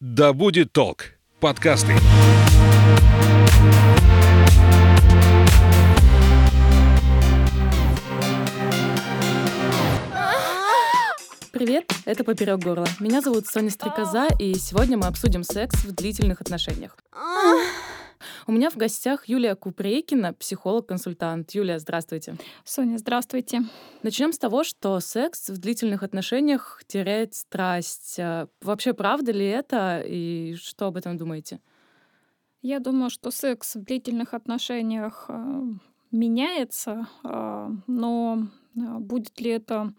«Да будет толк» подкасты. Привет, это «Поперек горла». Меня зовут Соня Стрекоза, и сегодня мы обсудим секс в длительных отношениях. У меня в гостях Юлия Купрейкина, психолог-консультант. Юлия, здравствуйте. Соня, здравствуйте. Начнем с того, что секс в длительных отношениях теряет страсть. А Вообще, правда ли это, и что об этом думаете? Я думаю, что секс в длительных отношениях э, меняется, э, но будет ли это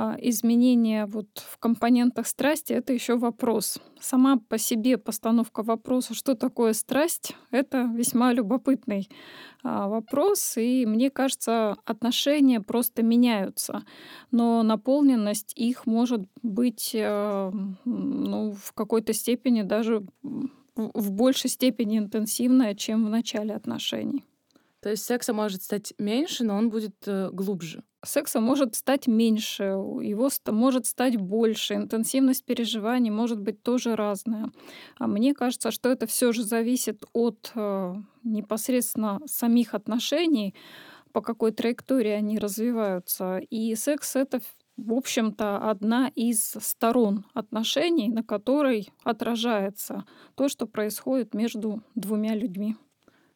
а, изменение вот в компонентах страсти это еще вопрос. Сама по себе постановка вопроса, что такое страсть, это весьма любопытный а, вопрос. И мне кажется, отношения просто меняются, но наполненность их может быть э, ну, в какой-то степени даже в большей степени интенсивная, чем в начале отношений. То есть секса может стать меньше, но он будет э, глубже. Секса может стать меньше, его может стать больше, интенсивность переживаний может быть тоже разная. А мне кажется, что это все же зависит от э, непосредственно самих отношений, по какой траектории они развиваются. И секс это в общем-то, одна из сторон отношений, на которой отражается то, что происходит между двумя людьми.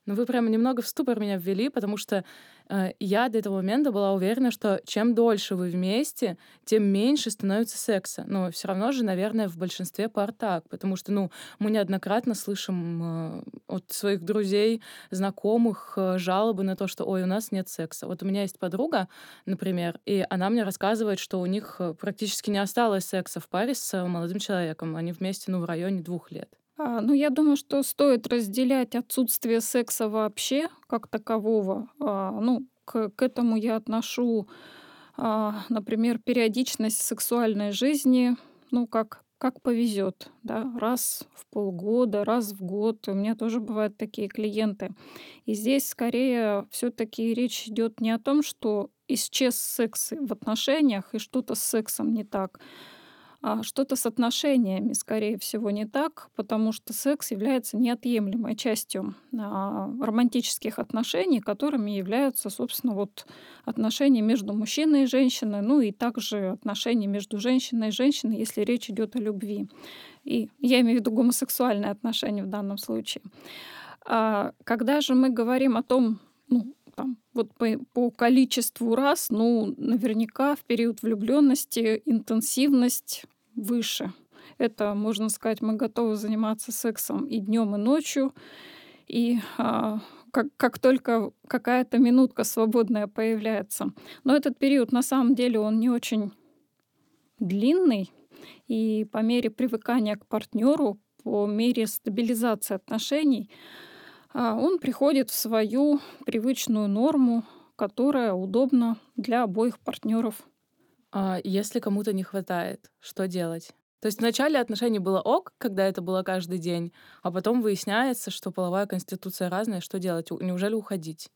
Ну, вы прямо немного в ступор меня ввели, потому что э, я до этого момента была уверена, что чем дольше вы вместе, тем меньше становится секса. Но все равно же, наверное, в большинстве пар так, потому что, ну, мы неоднократно слышим э, от своих друзей, знакомых э, жалобы на то, что, ой, у нас нет секса. Вот у меня есть подруга, например, и она мне рассказывает, что у них э, практически не осталось секса в паре с молодым человеком. Они вместе, ну, в районе двух лет. А, ну, я думаю, что стоит разделять отсутствие секса вообще как такового. А, ну, к, к этому я отношу, а, например, периодичность сексуальной жизни, ну, как как повезет, да, раз в полгода, раз в год. У меня тоже бывают такие клиенты. И здесь скорее все-таки речь идет не о том, что исчез секс в отношениях и что-то с сексом не так, а что-то с отношениями, скорее всего, не так, потому что секс является неотъемлемой частью а, романтических отношений, которыми являются, собственно, вот отношения между мужчиной и женщиной, ну и также отношения между женщиной и женщиной, если речь идет о любви. И я имею в виду гомосексуальные отношения в данном случае. А когда же мы говорим о том, ну, там, вот по, по количеству раз, ну, наверняка в период влюбленности интенсивность выше. Это, можно сказать, мы готовы заниматься сексом и днем, и ночью. И а, как, как только какая-то минутка свободная появляется. Но этот период на самом деле он не очень длинный. И по мере привыкания к партнеру, по мере стабилизации отношений, он приходит в свою привычную норму, которая удобна для обоих партнеров. А если кому-то не хватает, что делать? То есть в начале отношений было ок, когда это было каждый день, а потом выясняется, что половая конституция разная, что делать? Неужели уходить?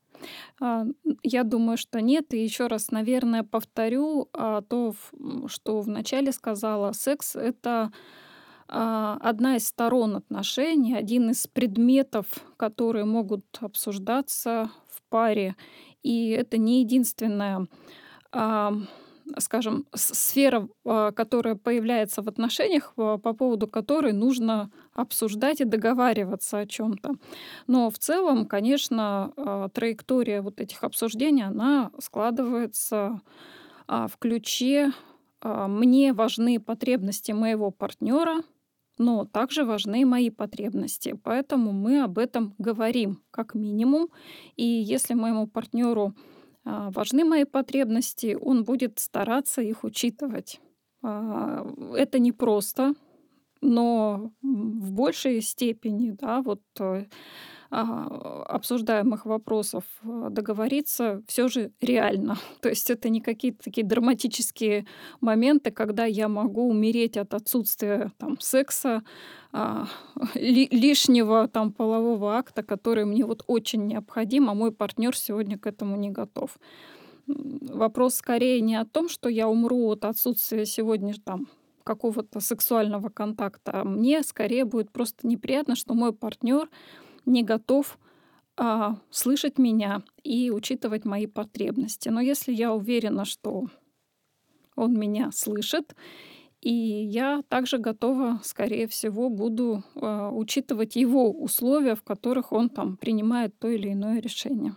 А, я думаю, что нет. И еще раз, наверное, повторю а, то, что вначале сказала. Секс — это а, одна из сторон отношений, один из предметов, которые могут обсуждаться в паре. И это не единственная скажем, сфера, а, которая появляется в отношениях, по поводу которой нужно обсуждать и договариваться о чем-то. Но в целом, конечно, а, траектория вот этих обсуждений, она складывается а, в ключе «мне важны потребности моего партнера», но также важны мои потребности. Поэтому мы об этом говорим как минимум. И если моему партнеру а, важны мои потребности, он будет стараться их учитывать. А, это непросто, но в большей степени, да, вот э, обсуждаемых вопросов э, договориться все же реально. То есть это не какие-то такие драматические моменты, когда я могу умереть от отсутствия там, секса, а, ли, лишнего там полового акта, который мне вот очень необходим, а мой партнер сегодня к этому не готов. Вопрос скорее не о том, что я умру от отсутствия сегодня там какого-то сексуального контакта. Мне скорее будет просто неприятно, что мой партнер не готов а, слышать меня и учитывать мои потребности. Но если я уверена, что он меня слышит, и я также готова, скорее всего, буду э, учитывать его условия, в которых он там принимает то или иное решение.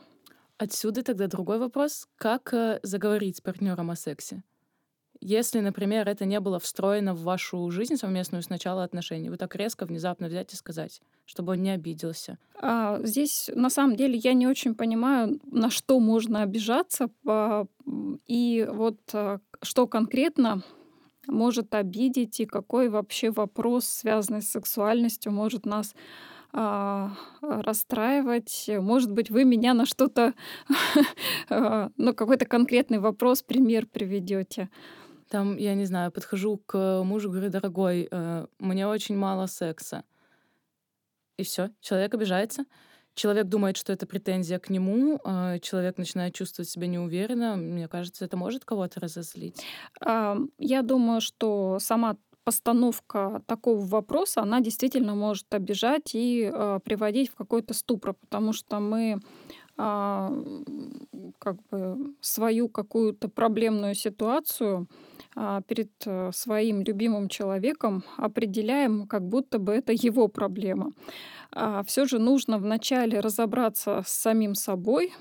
Отсюда тогда другой вопрос. Как э, заговорить с партнером о сексе? Если, например, это не было встроено в вашу жизнь совместную с начала отношений, вы так резко, внезапно взять и сказать, чтобы он не обиделся. А, здесь, на самом деле, я не очень понимаю, на что можно обижаться, и вот а, что конкретно может обидеть, и какой вообще вопрос, связанный с сексуальностью, может нас а, расстраивать. Может быть, вы меня на что-то, а, ну, какой-то конкретный вопрос, пример приведете. Там, я не знаю, подхожу к мужу, говорю, дорогой, э, мне очень мало секса. И все, человек обижается. Человек думает, что это претензия к нему, э, человек начинает чувствовать себя неуверенно. Мне кажется, это может кого-то разозлить. Я думаю, что сама постановка такого вопроса, она действительно может обижать и э, приводить в какой-то ступор, потому что мы а, как бы свою какую-то проблемную ситуацию а, перед э, своим любимым человеком определяем, как будто бы это его проблема. А все же нужно вначале разобраться с самим собой,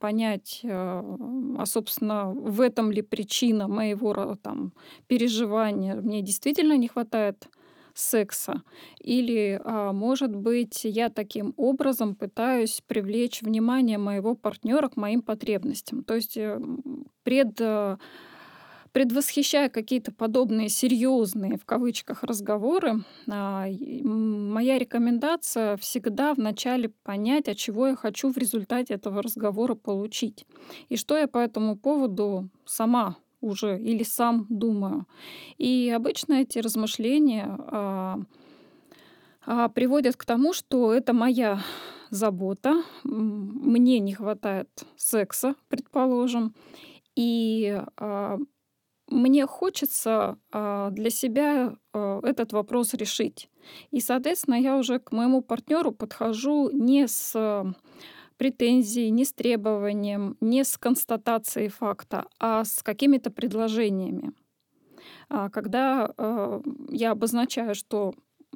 понять, э, а, собственно, в этом ли причина моего там, переживания. Мне действительно не хватает секса. Или, а, может быть, я таким образом пытаюсь привлечь внимание моего партнера к моим потребностям. То есть э, пред э, предвосхищая какие-то подобные серьезные, в кавычках, разговоры, а, моя рекомендация всегда вначале понять, от чего я хочу в результате этого разговора получить. И что я по этому поводу сама уже или сам думаю. И обычно эти размышления а, а, приводят к тому, что это моя забота, мне не хватает секса, предположим, и а, мне хочется а, для себя а, этот вопрос решить. И, соответственно, я уже к моему партнеру подхожу не с претензией, не с требованием, не с констатацией факта, а с какими-то предложениями. А когда я обозначаю, что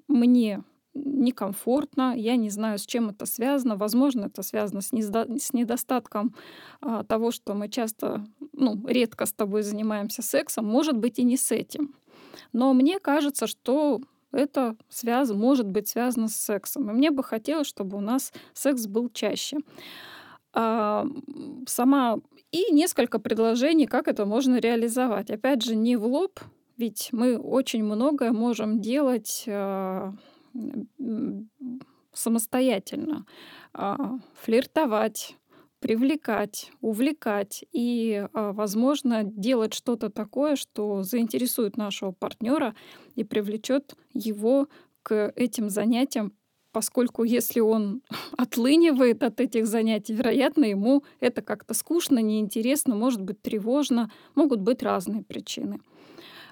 мне некомфортно, я не знаю, с чем это связано. Возможно, это связано с, недостатком а, того, что мы часто, ну, редко с тобой занимаемся сексом, может быть и не с этим. Но мне кажется, что это связ... может быть связано с сексом. И мне бы хотелось, чтобы у нас секс был чаще. А, сама и несколько предложений, как это можно реализовать. Опять же, не в лоб, ведь мы очень многое можем делать а, самостоятельно а, флиртовать, привлекать, увлекать и, а, возможно, делать что-то такое, что заинтересует нашего партнера и привлечет его к этим занятиям, поскольку если он отлынивает от этих занятий, вероятно, ему это как-то скучно, неинтересно, может быть тревожно, могут быть разные причины.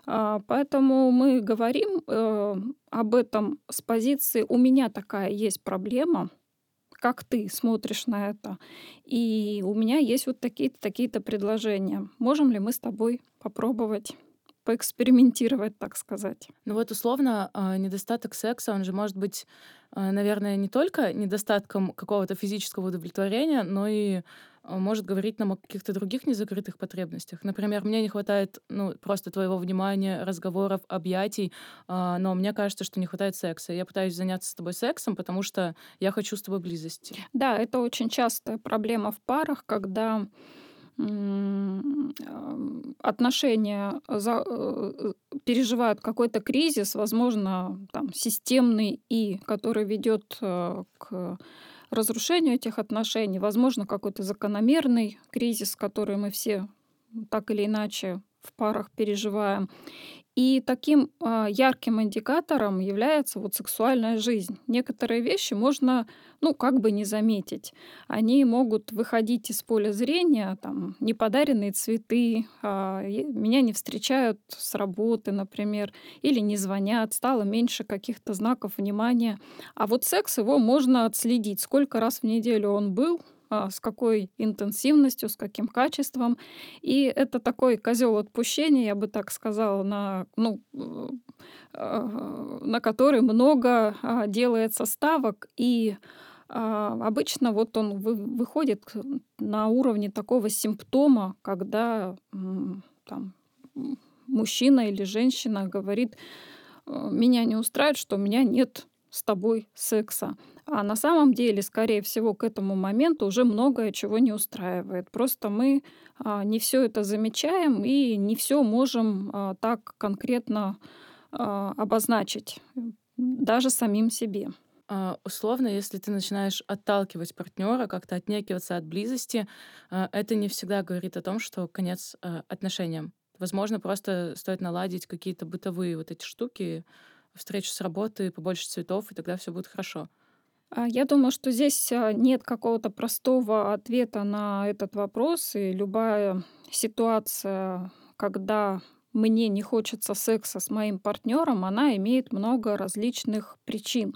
А, поэтому мы говорим э, об этом с позиции «у меня такая есть проблема», как ты смотришь на это. И у меня есть вот такие-то такие-то предложения. Можем ли мы с тобой попробовать поэкспериментировать, так сказать. Ну вот условно а, недостаток секса, он же может быть, а, наверное, не только недостатком какого-то физического удовлетворения, но и может говорить нам о каких-то других незакрытых потребностях. Например, мне не хватает ну, просто твоего внимания, разговоров, объятий, но мне кажется, что не хватает секса. Я пытаюсь заняться с тобой сексом, потому что я хочу с тобой близости. Да, это очень частая проблема в парах, когда отношения за, э, переживают какой-то кризис, возможно, там, системный и который ведет э, к разрушению этих отношений, возможно, какой-то закономерный кризис, который мы все так или иначе в парах переживаем. И таким а, ярким индикатором является вот сексуальная жизнь. Некоторые вещи можно, ну, как бы не заметить. Они могут выходить из поля зрения, там, неподаренные цветы, а, меня не встречают с работы, например, или не звонят, стало меньше каких-то знаков внимания. А вот секс его можно отследить, сколько раз в неделю он был, с какой интенсивностью, с каким качеством. И это такой козел отпущения, я бы так сказала, на, ну, а, на который много а, делается ставок. И обычно вот он выходит на уровне такого симптома, когда там, мужчина или женщина говорит, меня не устраивает, что у меня нет с тобой секса. А на самом деле, скорее всего, к этому моменту уже многое чего не устраивает. Просто мы а, не все это замечаем и не все можем а, так конкретно а, обозначить даже самим себе. Условно, если ты начинаешь отталкивать партнера, как-то отнекиваться от близости, это не всегда говорит о том, что конец отношениям. Возможно, просто стоит наладить какие-то бытовые вот эти штуки, встречу с работы, побольше цветов, и тогда все будет хорошо. А, я думаю, что здесь а, нет какого-то простого ответа на этот вопрос, и любая ситуация, когда мне не хочется секса с моим партнером, она имеет много различных причин.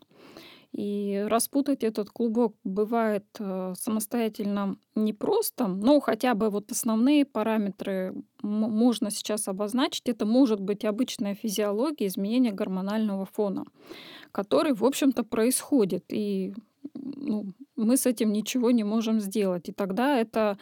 И распутать этот клубок бывает э, самостоятельно непросто, но хотя бы вот основные параметры можно сейчас обозначить. Это может быть обычная физиология, изменение гормонального фона, который, в общем-то, происходит. И ну, мы с этим ничего не можем сделать. И тогда это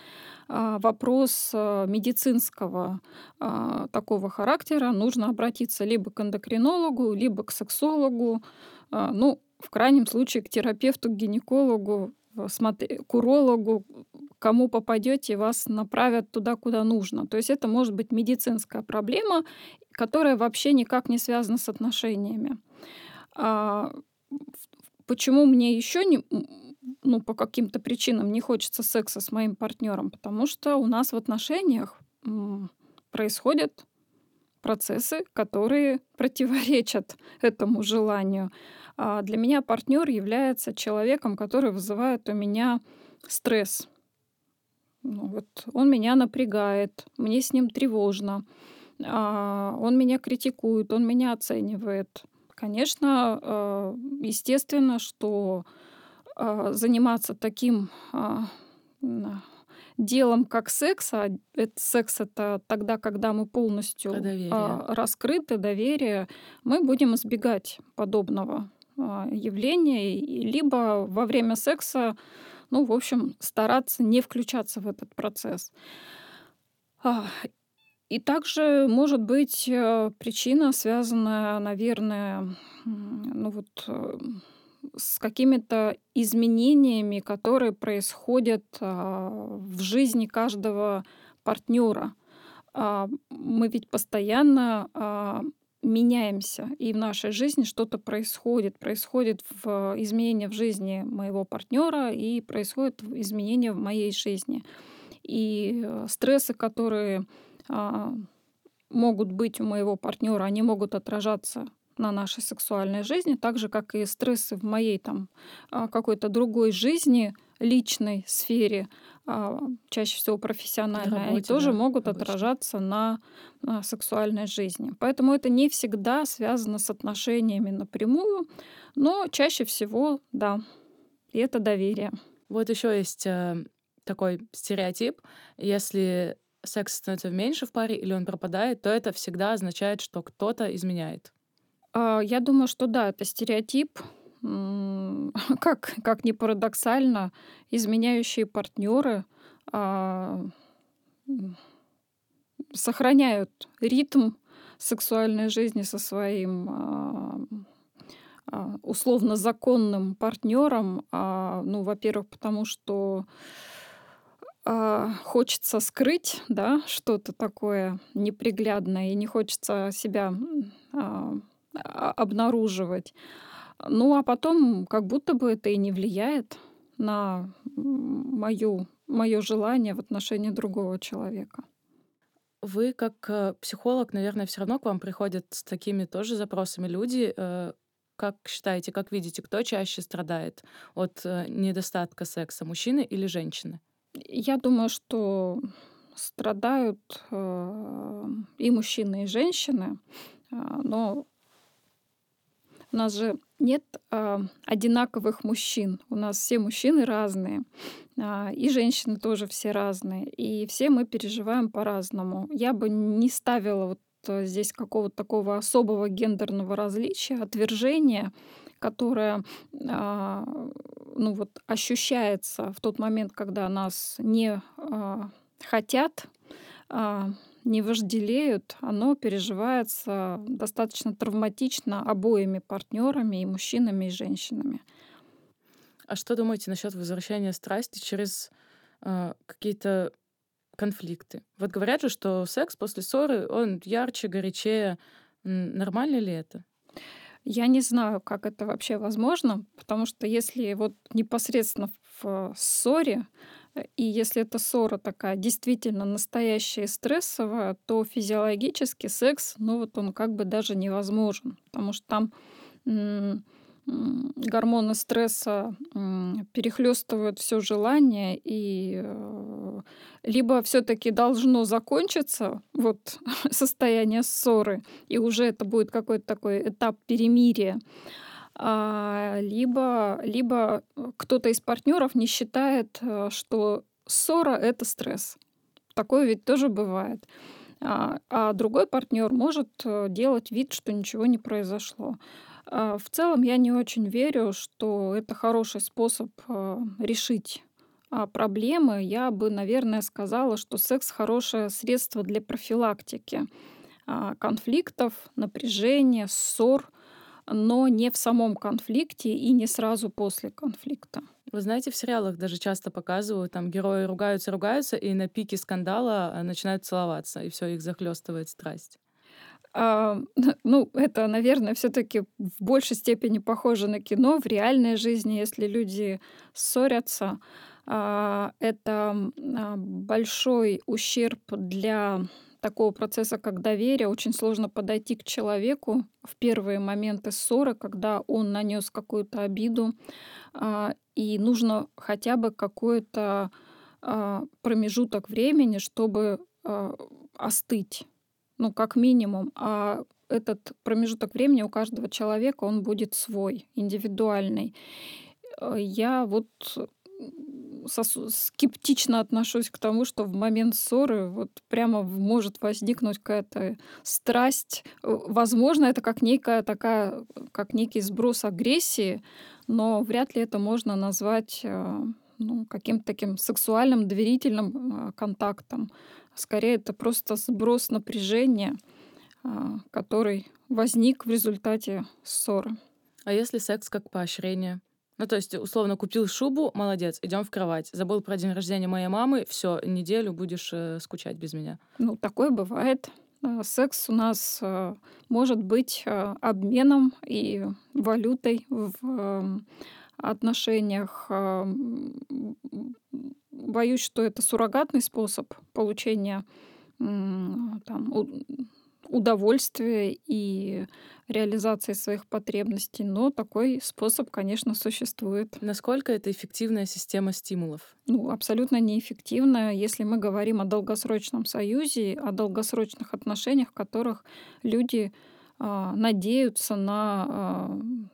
а, вопрос а, медицинского а, такого характера. Нужно обратиться либо к эндокринологу, либо к сексологу. А, ну, в крайнем случае к терапевту, к гинекологу, к урологу, кому попадете, вас направят туда, куда нужно. То есть это может быть медицинская проблема, которая вообще никак не связана с отношениями. А почему мне еще не, ну, по каким-то причинам не хочется секса с моим партнером? Потому что у нас в отношениях происходят процессы, которые противоречат этому желанию. А для меня партнер является человеком, который вызывает у меня стресс. Ну, вот он меня напрягает, мне с ним тревожно, а, он меня критикует, он меня оценивает. Конечно, а, естественно, что заниматься таким делом, как секс, а это, секс это тогда, когда мы полностью доверие. раскрыты, доверие, мы будем избегать подобного а, явления, либо во время секса, ну, в общем, стараться не включаться в этот процесс. А, и также может быть э, причина, связанная, наверное, ну вот э, с какими-то изменениями, которые происходят а, в жизни каждого партнера. Мы ведь постоянно меняемся, и в нашей жизни что-то происходит. Происходит в изменение в жизни моего партнера и происходит изменение в моей жизни. И э, стрессы, которые а, могут быть у моего партнера, они могут отражаться на нашей сексуальной жизни, так же, как и стрессы в моей там а, какой-то другой жизни, личной сфере, а, чаще всего профессиональной, работе, они тоже да, могут обычно. отражаться на, на сексуальной жизни. Поэтому это не всегда связано с отношениями напрямую, но чаще всего, да, и это доверие. Вот еще есть э, такой стереотип, если секс становится меньше в паре или он пропадает, то это всегда означает, что кто-то изменяет. А, я думаю, что да, это стереотип, как, как ни парадоксально, изменяющие партнеры а, сохраняют ритм сексуальной жизни со своим а, а, условно законным партнером. А, ну, во-первых, потому что а, хочется скрыть, да, что-то такое неприглядное, и не хочется себя а, обнаруживать. Ну, а потом как будто бы это и не влияет на мою, мое желание в отношении другого человека. вы как э, психолог, наверное, все равно к вам приходят с такими тоже запросами люди. Э, как считаете, как видите, кто чаще страдает от э, недостатка секса, мужчины или женщины? Я думаю, что страдают и мужчины, и женщины, А, но у нас же нет а, одинаковых мужчин. У нас все мужчины разные, а, и женщины тоже все разные, и все мы переживаем по-разному. Я бы не ставила вот э, здесь какого-то такого особого гендерного различия, отвержения, которое а, ну вот, ощущается в тот момент, когда нас не а, хотят, не вожделеют, оно переживается достаточно травматично обоими партнерами, и мужчинами, и женщинами. А что думаете насчет возвращения страсти через э, какие-то конфликты? Вот говорят же, что секс после ссоры, он ярче, горячее. Нормально ли это? Я не знаю, как это вообще возможно, потому что если вот непосредственно в ссоре и если эта ссора такая действительно настоящая и стрессовая, то физиологически секс, ну вот он как бы даже невозможен, потому что там гормоны стресса перехлестывают все желание, и э, либо все-таки должно закончиться вот состояние ссоры, и уже это будет какой-то такой этап перемирия, либо, либо кто-то из партнеров не считает, э, что ссора это стресс. Такое ведь тоже бывает. А, а другой партнер может э, делать вид, что ничего не произошло. А, в целом я не очень верю, что это хороший способ э, решить проблемы. Я бы, наверное, сказала, что секс хорошее средство для профилактики конфликтов, напряжения, ссор но не в самом конфликте и не сразу после конфликта. Вы знаете, в сериалах даже часто показывают, там герои ругаются, ругаются, и на пике скандала э, начинают целоваться, и все их захлестывает страсть. А, ну, это, наверное, все-таки в большей степени похоже на кино. В реальной жизни, если люди ссорятся, а, это а, большой ущерб для такого процесса, как доверие, очень сложно подойти к человеку в первые моменты ссоры, когда он нанес какую-то обиду, а, и нужно хотя бы какой-то а, промежуток времени, чтобы а, остыть, ну, как минимум. А этот промежуток времени у каждого человека, он будет свой, индивидуальный. Я вот скептично отношусь к тому, что в момент ссоры вот прямо может возникнуть какая-то страсть. Э, возможно, это как некая такая, как некий сброс агрессии, но вряд ли это можно назвать э, ну, каким-то таким сексуальным, доверительным э, контактом. Скорее, это просто сброс напряжения, который возник в результате ссоры. А если секс как поощрение? Ну, то есть, условно, купил шубу, молодец, идем в кровать. Забыл про день рождения моей мамы, все, неделю будешь э, скучать без меня. Ну, такое бывает. А, секс у нас э, может быть э, обменом и валютой в э, отношениях. Э, боюсь, что это суррогатный способ получения э, там, удовольствия и реализации своих потребностей, но такой способ, конечно, существует. Насколько это эффективная система стимулов? Ну, абсолютно неэффективная, если мы говорим о долгосрочном союзе, о долгосрочных отношениях, в которых люди э, надеются на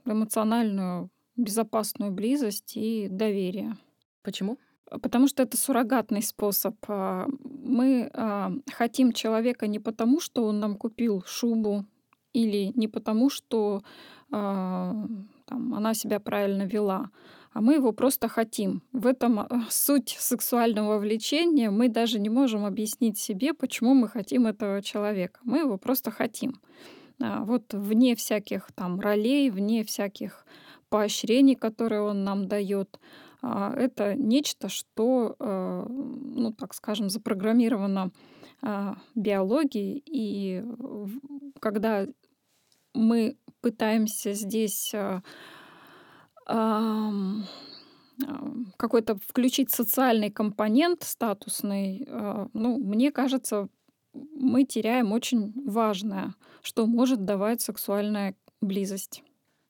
э, эмоциональную безопасную близость и доверие. Почему? Потому что это суррогатный способ. А, мы а, хотим человека не потому, что он нам купил шубу, или не потому, что а, там, она себя правильно вела, а мы его просто хотим. В этом суть сексуального влечения. Мы даже не можем объяснить себе, почему мы хотим этого человека. Мы его просто хотим. Вот вне всяких там ролей, вне всяких поощрений, которые он нам дает. А, это нечто, что, э, ну, так скажем, запрограммировано а, биологией. И когда мы пытаемся здесь а, какой-то включить социальный компонент статусный, ну, мне кажется, мы теряем очень важное, что может давать сексуальная близость.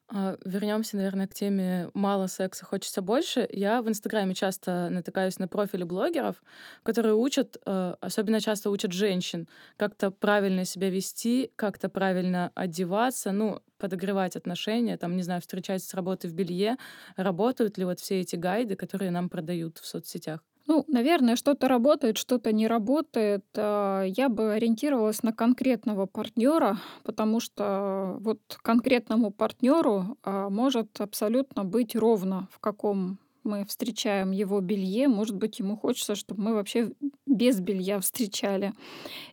А, Вернемся, наверное, к теме «мало секса, хочется больше». Я в Инстаграме часто натыкаюсь на профили блогеров, которые учат, э, особенно часто учат женщин, как-то правильно себя вести, как-то правильно одеваться, ну, подогревать отношения, там, не знаю, встречаться с работой в белье. Работают ли вот все эти гайды, которые нам продают в соцсетях? Ну, наверное, что-то работает, что-то не работает. А, я бы ориентировалась на конкретного партнера, потому что вот конкретному партнеру а, может абсолютно быть ровно, в каком мы встречаем его белье. Может быть, ему хочется, чтобы мы вообще без белья встречали.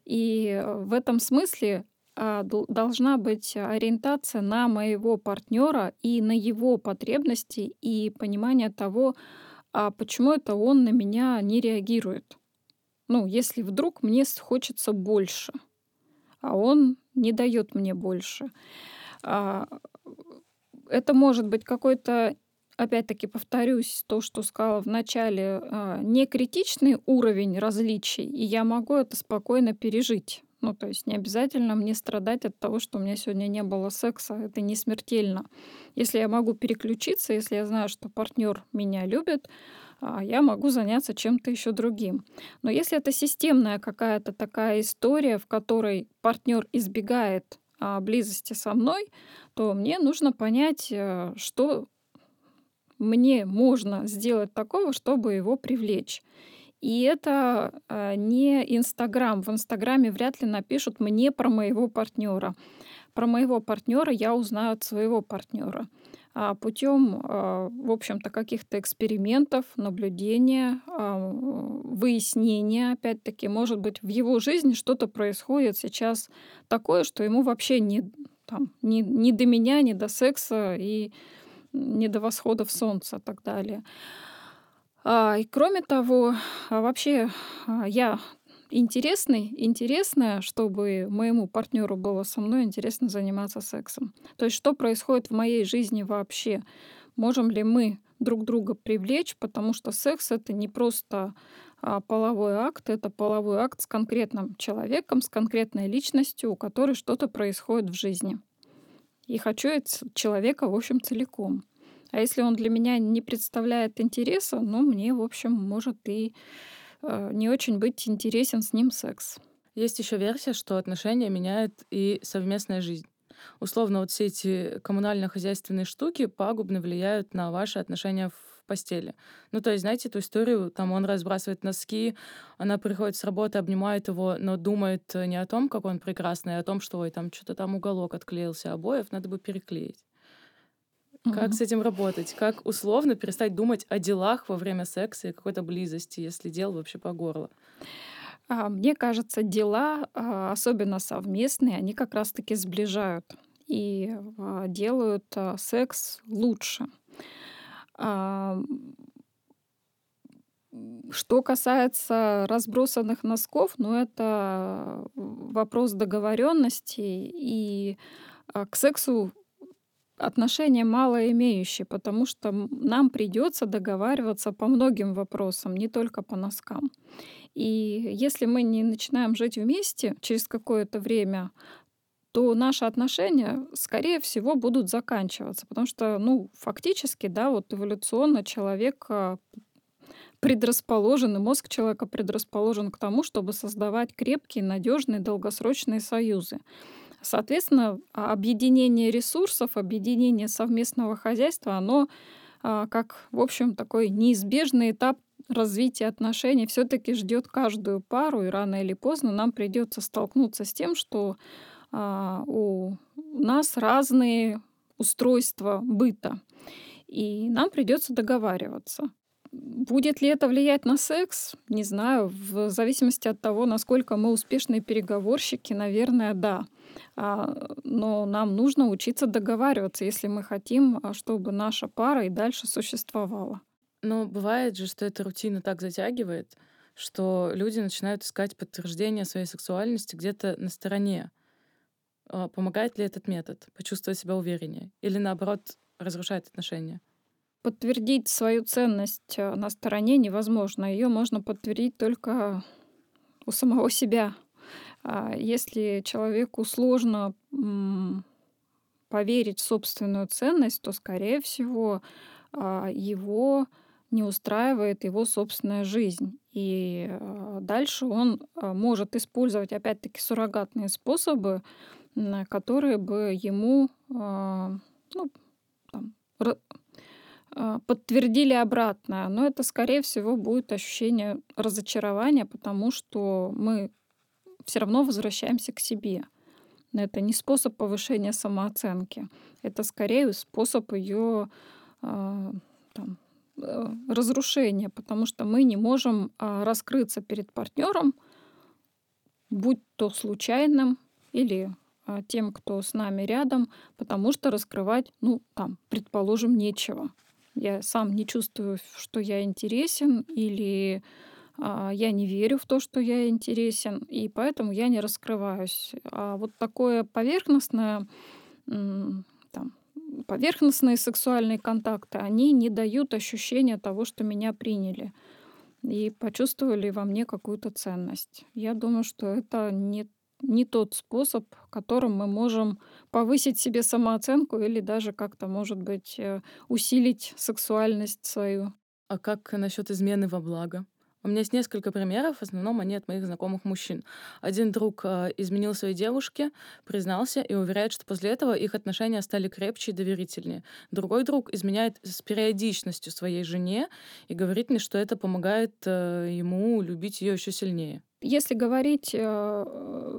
И в этом смысле а, должна быть ориентация на моего партнера и на его потребности и понимание того, а почему это он на меня не реагирует? Ну, если вдруг мне хочется больше, а он не дает мне больше. А, это может быть какой-то, опять-таки повторюсь, то, что сказала в начале, а, не критичный уровень различий, и я могу это спокойно пережить. Ну, то есть не обязательно мне страдать от того, что у меня сегодня не было секса. Это не смертельно. Если я могу переключиться, если я знаю, что партнер меня любит, а, я могу заняться чем-то еще другим. Но если это системная какая-то такая история, в которой партнер избегает а, близости со мной, то мне нужно понять, э, что мне можно сделать такого, чтобы его привлечь. И это э, не Инстаграм. В Инстаграме вряд ли напишут мне про моего партнера. Про моего партнера я узнаю от своего партнера путем, а, в общем-то, каких-то экспериментов, наблюдения, выяснения, опять-таки, может быть, в его жизни что-то происходит сейчас такое, что ему вообще не, там, не, не до меня, не до секса и не до восходов солнца и так далее. А, и кроме того, а, вообще а, я интересный, интересное, чтобы моему партнеру было со мной интересно заниматься сексом. То есть что происходит в моей жизни вообще? Можем ли мы друг друга привлечь, потому что секс это не просто половой акт, это половой акт с конкретным человеком, с конкретной личностью, у которой что-то происходит в жизни. И хочу этого человека, в общем, целиком. А если он для меня не представляет интереса, ну, мне, в общем, может и э, не очень быть интересен с ним секс. Есть еще версия, что отношения меняет и совместная жизнь. Условно, вот все эти коммунально-хозяйственные штуки пагубно влияют на ваши отношения в постели. Ну, то есть, знаете, эту историю, там он разбрасывает носки, она приходит с работы, обнимает его, но думает не о том, как он прекрасный, а о том, что, ой, там что-то там уголок отклеился обоев, надо бы переклеить. Как с этим работать? Как условно перестать думать о делах во время секса и какой-то близости, если дел вообще по горло? А, мне кажется, дела, а, особенно совместные, они как раз-таки сближают и а, делают секс лучше. Что касается разбросанных носков, ну это вопрос договоренности и к сексу отношения мало имеющие, потому что нам придется договариваться по многим вопросам, не только по носкам. И если мы не начинаем жить вместе через какое-то время, то наши отношения, скорее всего, будут заканчиваться. Потому что, ну, фактически, да, вот эволюционно человек а, предрасположен, и мозг человека предрасположен к тому, чтобы создавать крепкие, надежные, долгосрочные союзы. Соответственно, а, объединение ресурсов, объединение совместного хозяйства, оно а, как, в общем, такой неизбежный этап развития отношений все-таки ждет каждую пару, и рано или поздно нам придется столкнуться с тем, что а, у нас разные устройства быта, и нам придется договариваться. Будет ли это влиять на секс? Не знаю. В зависимости от того, насколько мы успешные переговорщики, наверное, да. А, но нам нужно учиться договариваться, если мы хотим, а, чтобы наша пара и дальше существовала. Но бывает же, что эта рутина так затягивает, что люди начинают искать подтверждение своей сексуальности где-то на стороне. А, помогает ли этот метод почувствовать себя увереннее? Или наоборот, разрушает отношения? Подтвердить свою ценность на стороне невозможно. Ее можно подтвердить только у самого себя. А если человеку сложно поверить в собственную ценность, то, скорее всего, а, его не устраивает его собственная жизнь. И а, дальше он может использовать, опять-таки, суррогатные способы, которые бы ему ну, там, подтвердили обратное. Но это, скорее всего, будет ощущение разочарования, потому что мы все равно возвращаемся к себе. Это не способ повышения самооценки, это скорее способ ее э, там, э, разрушения, потому что мы не можем раскрыться перед партнером, будь то случайным или тем, кто с нами рядом, потому что раскрывать, ну, там, предположим, нечего. Я сам не чувствую, что я интересен или а, я не верю в то, что я интересен, и поэтому я не раскрываюсь. А вот такое поверхностное, там, поверхностные сексуальные контакты, они не дают ощущения того, что меня приняли и почувствовали во мне какую-то ценность. Я думаю, что это не, не тот способ, которым мы можем повысить себе самооценку или даже как-то, может быть, э, усилить сексуальность свою. А как насчет измены во благо? У меня есть несколько примеров, в основном они от моих знакомых мужчин. Один друг э, изменил своей девушке, признался и уверяет, что после этого их отношения стали крепче и доверительнее. Другой друг изменяет с периодичностью своей жене и говорит мне, что это помогает э, ему любить ее еще сильнее. Если говорить, э,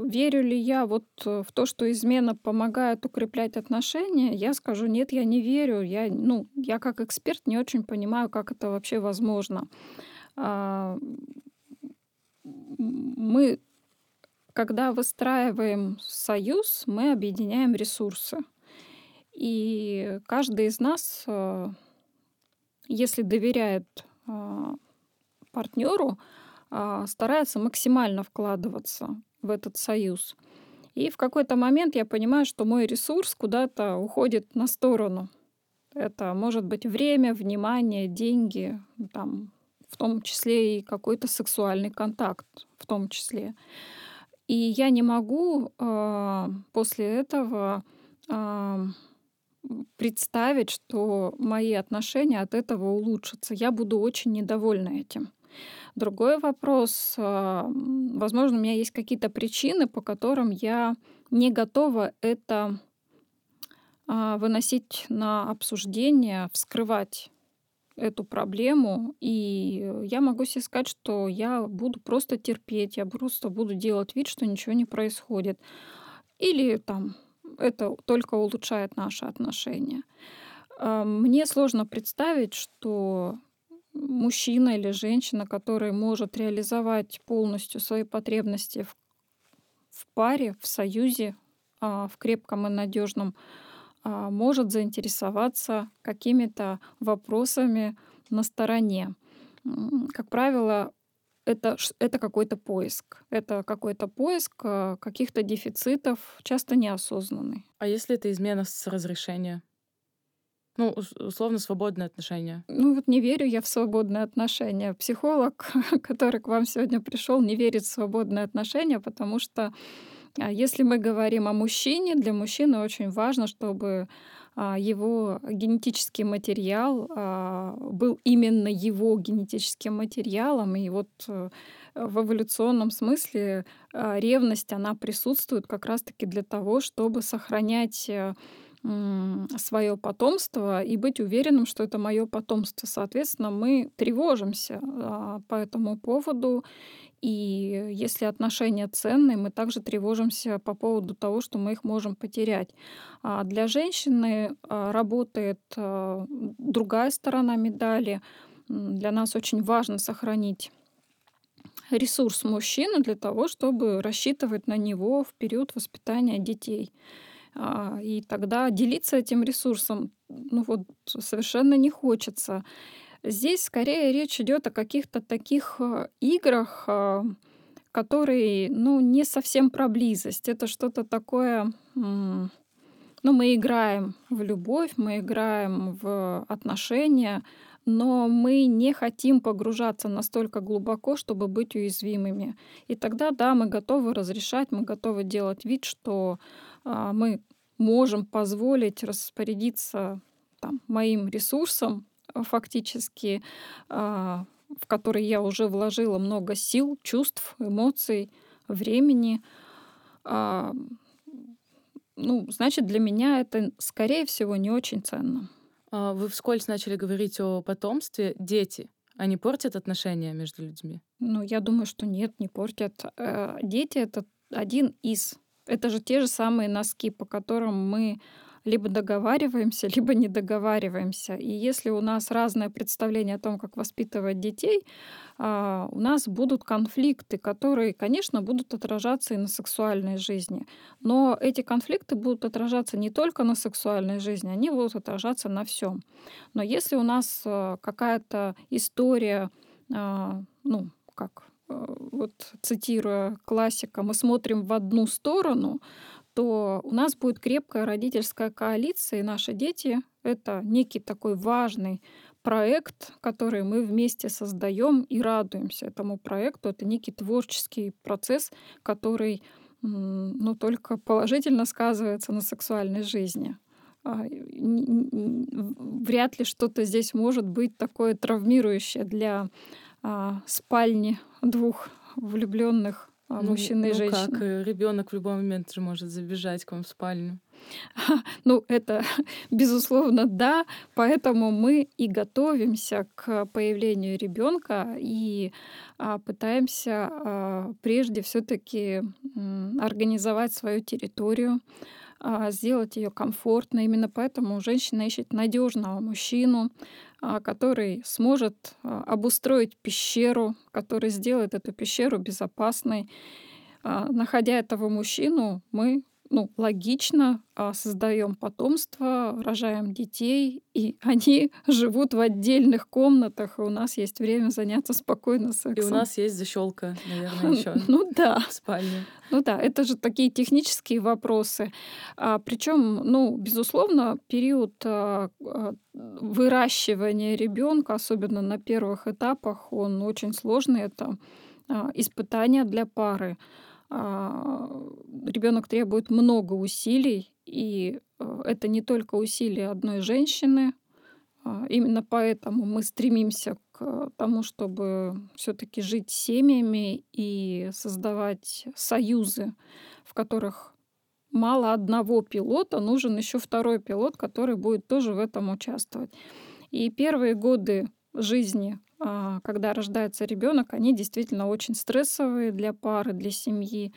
верю ли я вот в то, что измена помогает укреплять отношения, я скажу, нет, я не верю. Я, ну, я как эксперт не очень понимаю, как это вообще возможно. А, мы, когда выстраиваем союз, мы объединяем ресурсы. И каждый из нас, а, если доверяет партнеру, старается максимально вкладываться в этот союз. И в какой-то момент я понимаю, что мой ресурс куда-то уходит на сторону. Это может быть время, внимание, деньги, там, в том числе и какой-то сексуальный контакт, в том числе. И я не могу э, после этого э, представить, что мои отношения от этого улучшатся. Я буду очень недовольна этим. Другой вопрос, э, возможно, у меня есть какие-то причины, по которым я не готова это э, выносить на обсуждение, вскрывать эту проблему, и я могу себе сказать, что я буду просто терпеть, я просто буду делать вид, что ничего не происходит. Или там это только улучшает наши отношения. А, мне сложно представить, что мужчина или женщина, который может реализовать полностью свои потребности в, в паре, в союзе, а, в крепком и надежном а, может заинтересоваться какими-то вопросами на стороне. Как правило, это, это какой-то поиск. Это какой-то поиск а, каких-то дефицитов, часто неосознанный. А если это измена с разрешения? Ну, условно, свободные отношения. Ну, вот не верю я в свободные отношения. Психолог, который к вам сегодня пришел, не верит в свободные отношения, потому что а если мы говорим о мужчине, для мужчины очень важно, чтобы а, его генетический материал а, был именно его генетическим материалом. И вот э, в эволюционном смысле ревность, она присутствует как раз-таки для того, чтобы сохранять э, свое потомство и быть уверенным, что это мое потомство. Соответственно, мы тревожимся по этому поводу и если отношения ценные, мы также тревожимся по поводу того, что мы их можем потерять. А для женщины а, работает а, другая сторона медали. Для нас очень важно сохранить ресурс мужчины для того, чтобы рассчитывать на него в период воспитания детей. И тогда делиться этим ресурсом ну вот, совершенно не хочется. Здесь скорее речь идет о каких-то таких э, играх, э, которые, ну, не совсем про близость. Это что-то такое, ну, мы играем в любовь, мы играем в отношения, но мы не хотим погружаться настолько глубоко, чтобы быть уязвимыми. И тогда, да, мы готовы разрешать, мы готовы делать вид, что а, мы можем позволить распорядиться там, моим ресурсом а, фактически, а, в который я уже вложила много сил, чувств, эмоций, времени. А, ну, значит, для меня это, скорее всего, не очень ценно. А, вы вскользь начали говорить о потомстве. Дети, они портят отношения между людьми? Ну, я думаю, что нет, не портят. Э, дети — это один из. Это же те же самые носки, по которым мы либо договариваемся, либо не договариваемся. И если у нас разное представление о том, как воспитывать детей, а, у нас будут конфликты, которые, конечно, будут отражаться и на сексуальной жизни. Но эти конфликты будут отражаться не только на сексуальной жизни, они будут отражаться на всем. Но если у нас а, какая-то история, а, ну, как вот цитируя классика, мы смотрим в одну сторону, то у нас будет крепкая родительская коалиция, и наши дети — это некий такой важный проект, который мы вместе создаем и радуемся этому проекту. Это некий творческий процесс, который ну, только положительно сказывается на сексуальной жизни. А, вряд ли что-то здесь может быть такое травмирующее для а, спальни двух влюбленных а, ну, мужчины ну, и женщины. как э, ребенок в любой момент же может забежать к вам в спальню. Ну, это, безусловно, да. Поэтому мы и готовимся к появлению ребенка и а, пытаемся а, прежде все-таки организовать свою территорию, а, сделать ее комфортной. Именно поэтому женщина ищет надежного мужчину, который сможет а, обустроить пещеру, который сделает эту пещеру безопасной. Находя этого мужчину, мы ну, логично а, создаем потомство, рожаем детей, и они живут в отдельных комнатах, и у нас есть время заняться спокойно сексом. И у нас есть защелка, наверное, еще. Ну да. В спальне. Ну да, это же такие технические вопросы. А, причем, ну, безусловно, период а, а, выращивания ребенка, особенно на первых этапах, он очень сложный. Это а, испытания для пары. А, ребенок требует много усилий, и э, это не только усилия одной женщины. А, именно поэтому мы стремимся к тому, чтобы все-таки жить семьями и создавать союзы, в которых мало одного пилота, нужен еще второй пилот, который будет тоже в этом участвовать. И первые годы жизни а, когда рождается ребенок, они действительно очень стрессовые для пары, для семьи,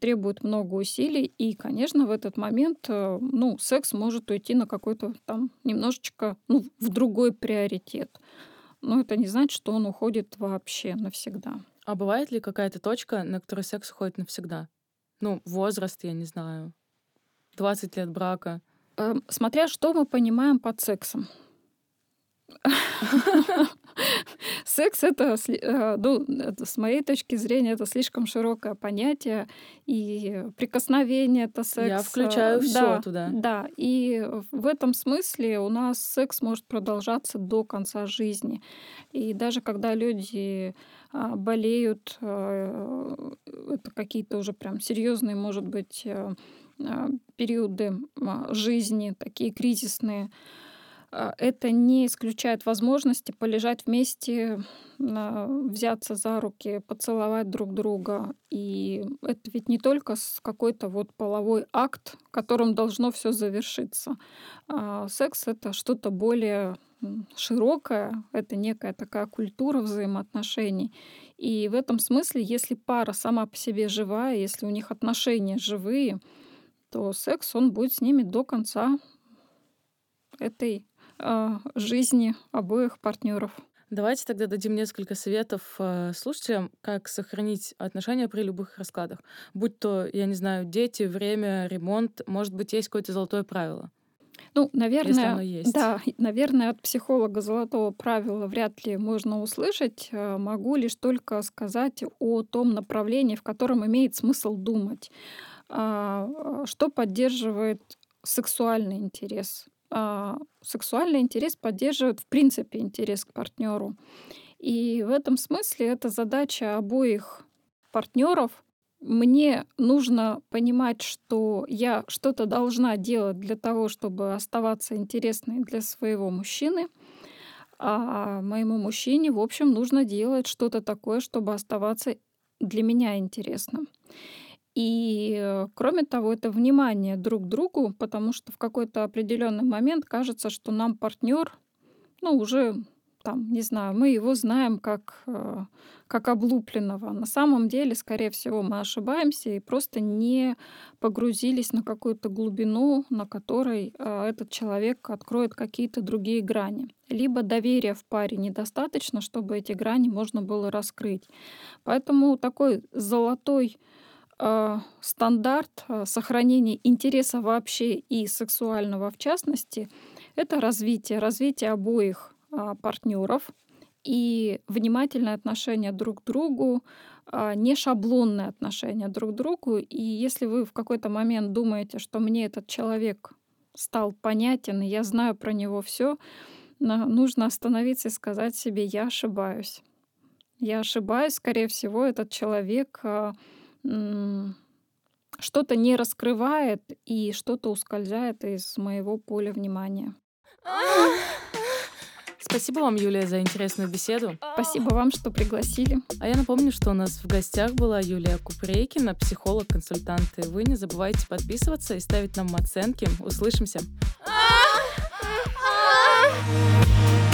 требуют много усилий. И, конечно, в этот момент э, ну, секс может уйти на какой-то там немножечко ну, в другой приоритет. Но это не значит, что он уходит вообще навсегда. А бывает ли какая-то точка, на которой секс уходит навсегда? Ну, возраст, я не знаю, 20 лет брака. Эм, смотря что мы понимаем под сексом. Секс это, э, ну, с моей точки зрения, это слишком широкое понятие, и прикосновение это секс. Я включаю все да, туда. Да, и в этом смысле у нас секс может продолжаться до конца жизни. И даже когда люди а, болеют, э, это какие-то уже прям серьезные, может быть, э, периоды а, жизни, такие кризисные, это не исключает возможности полежать вместе, взяться за руки, поцеловать друг друга. И это ведь не только какой-то вот половой акт, которым должно все завершиться. А секс это что-то более широкое, это некая такая культура взаимоотношений. И в этом смысле, если пара сама по себе живая, если у них отношения живые, то секс, он будет с ними до конца этой а, жизни обоих партнеров. Давайте тогда дадим несколько советов э, слушателям, как сохранить отношения при любых раскладах. Будь то, я не знаю, дети, время, ремонт, может быть, есть какое-то золотое правило. Ну, наверное, да, наверное, от психолога золотого правила вряд ли можно услышать. Э, могу лишь только сказать о том направлении, в котором имеет смысл думать. А, что поддерживает сексуальный интерес а, сексуальный интерес поддерживает в принципе интерес к партнеру. И в этом смысле это задача обоих партнеров. Мне нужно понимать, что я что-то должна делать для того, чтобы оставаться интересной для своего мужчины. А моему мужчине, в общем, нужно делать что-то такое, чтобы оставаться для меня интересным. И э, кроме того, это внимание друг к другу, потому что в какой-то определенный момент кажется, что нам партнер, ну, уже там, не знаю, мы его знаем как, э, как облупленного. На самом деле, скорее всего, мы ошибаемся и просто не погрузились на какую-то глубину, на которой э, этот человек откроет какие-то другие грани. Либо доверия в паре недостаточно, чтобы эти грани можно было раскрыть. Поэтому такой золотой э, стандарт э, сохранения интереса вообще и сексуального в частности — это развитие, развитие обоих э, партнеров и внимательное отношение друг к другу, э, не шаблонное отношение друг к другу. И если вы в какой-то момент думаете, что мне этот человек стал понятен, и я знаю про него все, нужно остановиться и сказать себе, я ошибаюсь. Я ошибаюсь, скорее всего, этот человек что-то не раскрывает и что-то ускользает из моего поля внимания. Спасибо вам, Юлия, за интересную беседу. Спасибо вам, что пригласили. А я напомню, что у нас в гостях была Юлия Купрейкина, психолог-консультант. И вы не забывайте подписываться и ставить нам оценки. Услышимся.